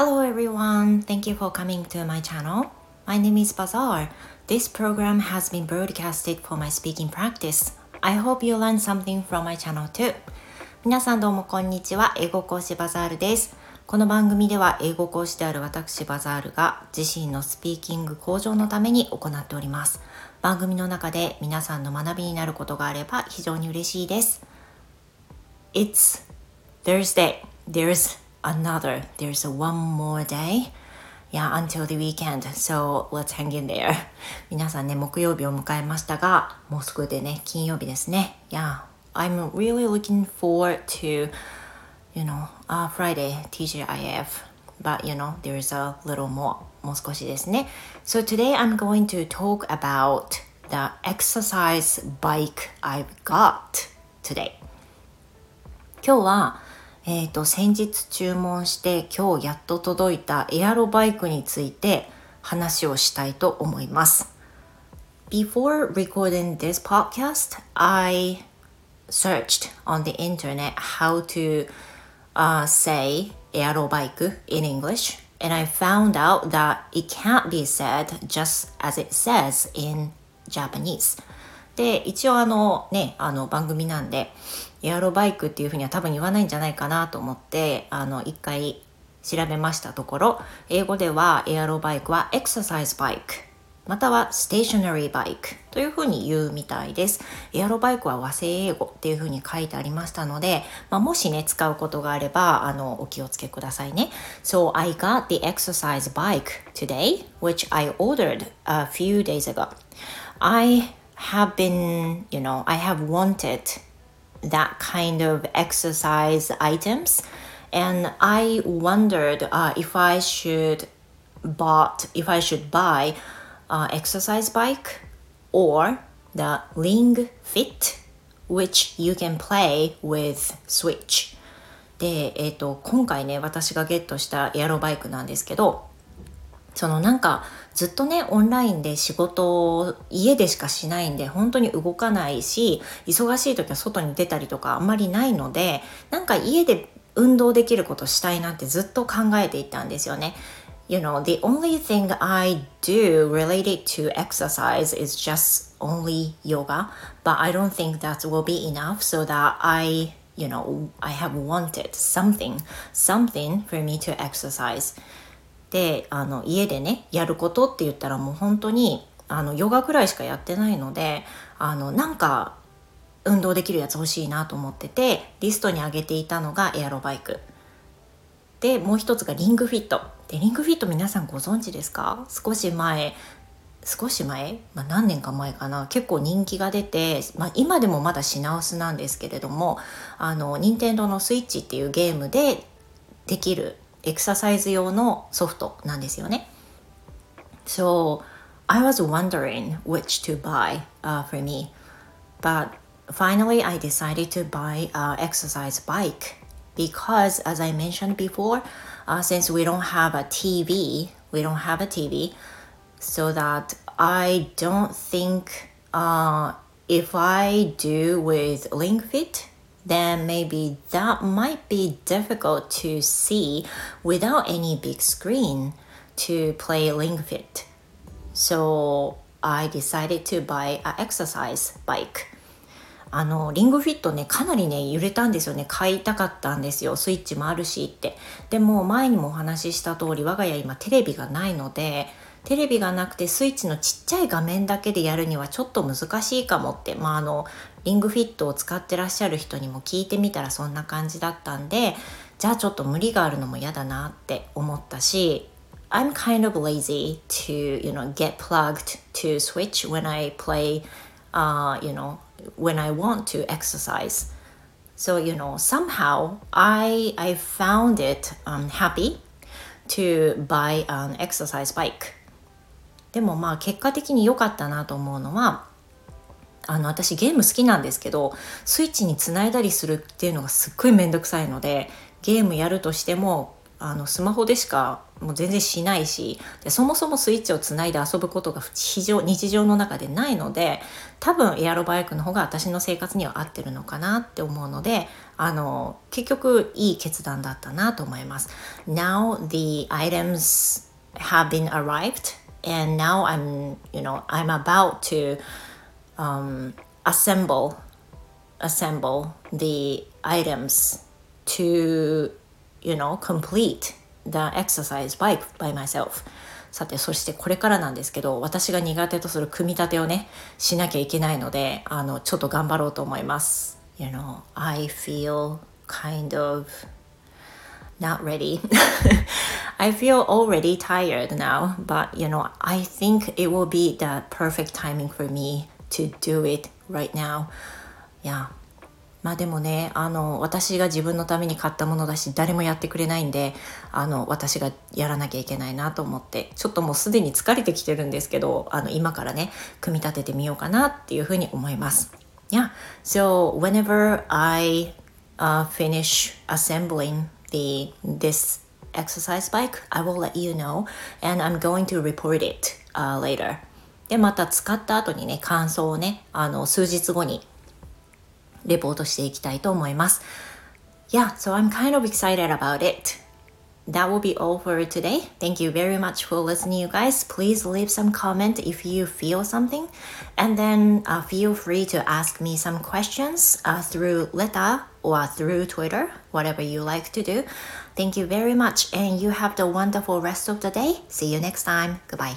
Hello everyone, thank you for coming to my channel. My name is Bazaar. This program has been broadcasted for my speaking practice. I hope you learn something from my channel too. 皆さんどうもこんにちは。英語講師バザールです。この番組では英語講師である私バザールが自身のスピーキング向上のために行っております。番組の中で皆さんの学びになることがあれば非常に嬉しいです。It's Thursday. There's another. There's a one more day. Yeah, until the weekend. So let's hang in there. 皆さんね、木曜日を迎えましたが、もうすぐでね、金曜日ですね。Yeah, I'm really looking forward to, you know, uh, Friday TGIF. But you know, there's a little more. もう少しですね。So today I'm going to talk about the exercise bike I've got today. 今日は えーと、先日注文して今日やっと届いたエアロバイクについて話をしたいと思います。Before recording this podcast, I searched on the internet how to uh, say aerobike in English and I found out that it can't be said just as it says in Japanese. で、一応あのね、あの番組なんで、エアロバイクっていうふうには多分言わないんじゃないかなと思ってあの一回調べましたところ英語ではエアロバイクはエクササイズバイクまたはステーショナリーバイクというふうに言うみたいです。エアロバイクは和製英語っていうふうに書いてありましたので、まあ、もしね、使うことがあれば、あの、お気をつけくださいね。So I got the exercise bike today, which I ordered a few days ago. I have been, you know, I have wanted that kind of exercise items and i wondered uh, if i should bought if i should buy uh, exercise bike or the ring fit which you can play with switch で、えーと今回ね私がゲットしたエアロバイクなんですけど そのなんかずっとねオンラインで仕事を家でしかしないんで本当に動かないし忙しい時は外に出たりとかあんまりないのでなんか家で運動できることしたいなってずっと考えていたんですよね。You know, the only thing I do related to exercise is just only yoga, but I don't think that will be enough so that I, you know, I have wanted something, something for me to exercise. であの家でねやることって言ったらもう本当にあのヨガくらいしかやってないのであのなんか運動できるやつ欲しいなと思っててリストに上げていたのがエアロバイク。でもう一つがリングフィット。でリングフィット皆さんご存知ですか？少し前少し前、まあ、何年か前かな？結構人気が出て、まあ、今でもまだ品薄なんですけれどもあの任天堂のスイッチっていうゲームでできるエクササイズ用のソフトなんですよね。So I was wondering which to buy、uh, for me, but finally I decided to buy an exercise bike because, as I mentioned before, uh, since we don't have a TV, we don't have a TV, so that I don't think uh, if I do with Link Fit, then maybe that might be difficult to see without any big screen to play Ring Fit. So I decided to buy an exercise bike. あの、リングフィットね、かなりね、揺れたんですよね。買いたかったんですよ。スイッチもあるしって。でも、前にもお話しした通り、我が家今テレビがないので、テレビがなくてスイッチのちっちゃい画面だけでやるにはちょっと難しいかもって、まあ、あのリングフィットを使ってらっしゃる人にも聞いてみたらそんな感じだったんでじゃあちょっと無理があるのも嫌だなって思ったし I'm kind of lazy to you know get plugged to switch when I play uh, you know when I want to exercise so you know somehow I I found it um, happy to buy an exercise bike でもまあ結果的に良かったなと思うのはあの私ゲーム好きなんですけどスイッチにつないだりするっていうのがすっごい面倒くさいのでゲームやるとしてもあのスマホでしかもう全然しないしでそもそもスイッチをつないで遊ぶことが非常日常の中でないので多分エアロバイクの方が私の生活には合ってるのかなって思うのであの結局いい決断だったなと思います。Now the items have been arrived and now I'm you know I'm about to um, assemble assemble the items to you know complete the exercise bike by myself さてそしてこれからなんですけど私が苦手とする組み立てをねしなきゃいけないのであのちょっと頑張ろうと思います You know I feel kind of not ready I feel already tired now but you know I think it will be the perfect timing for me to do it right now yeah まあでもねあの私が自分のために買ったものだし誰もやってくれないんであの私がやらなきゃいけないなと思ってちょっともうすでに疲れてきてるんですけどあの今からね組み立ててみようかなっていうふうに思います。Yeah, so whenever I、uh, finish assembling the this exercise bike, I will let you know and I'm going to report it、uh, later. でまた使った後にね感想をねあの数日後にレポートしていきたいと思います。Yeah, so I'm kind of excited about it. That will be all for today. Thank you very much for listening, you guys. Please leave some comment if you feel something. And then uh, feel free to ask me some questions uh, through letter or through Twitter, whatever you like to do. Thank you very much, and you have the wonderful rest of the day. See you next time. Goodbye.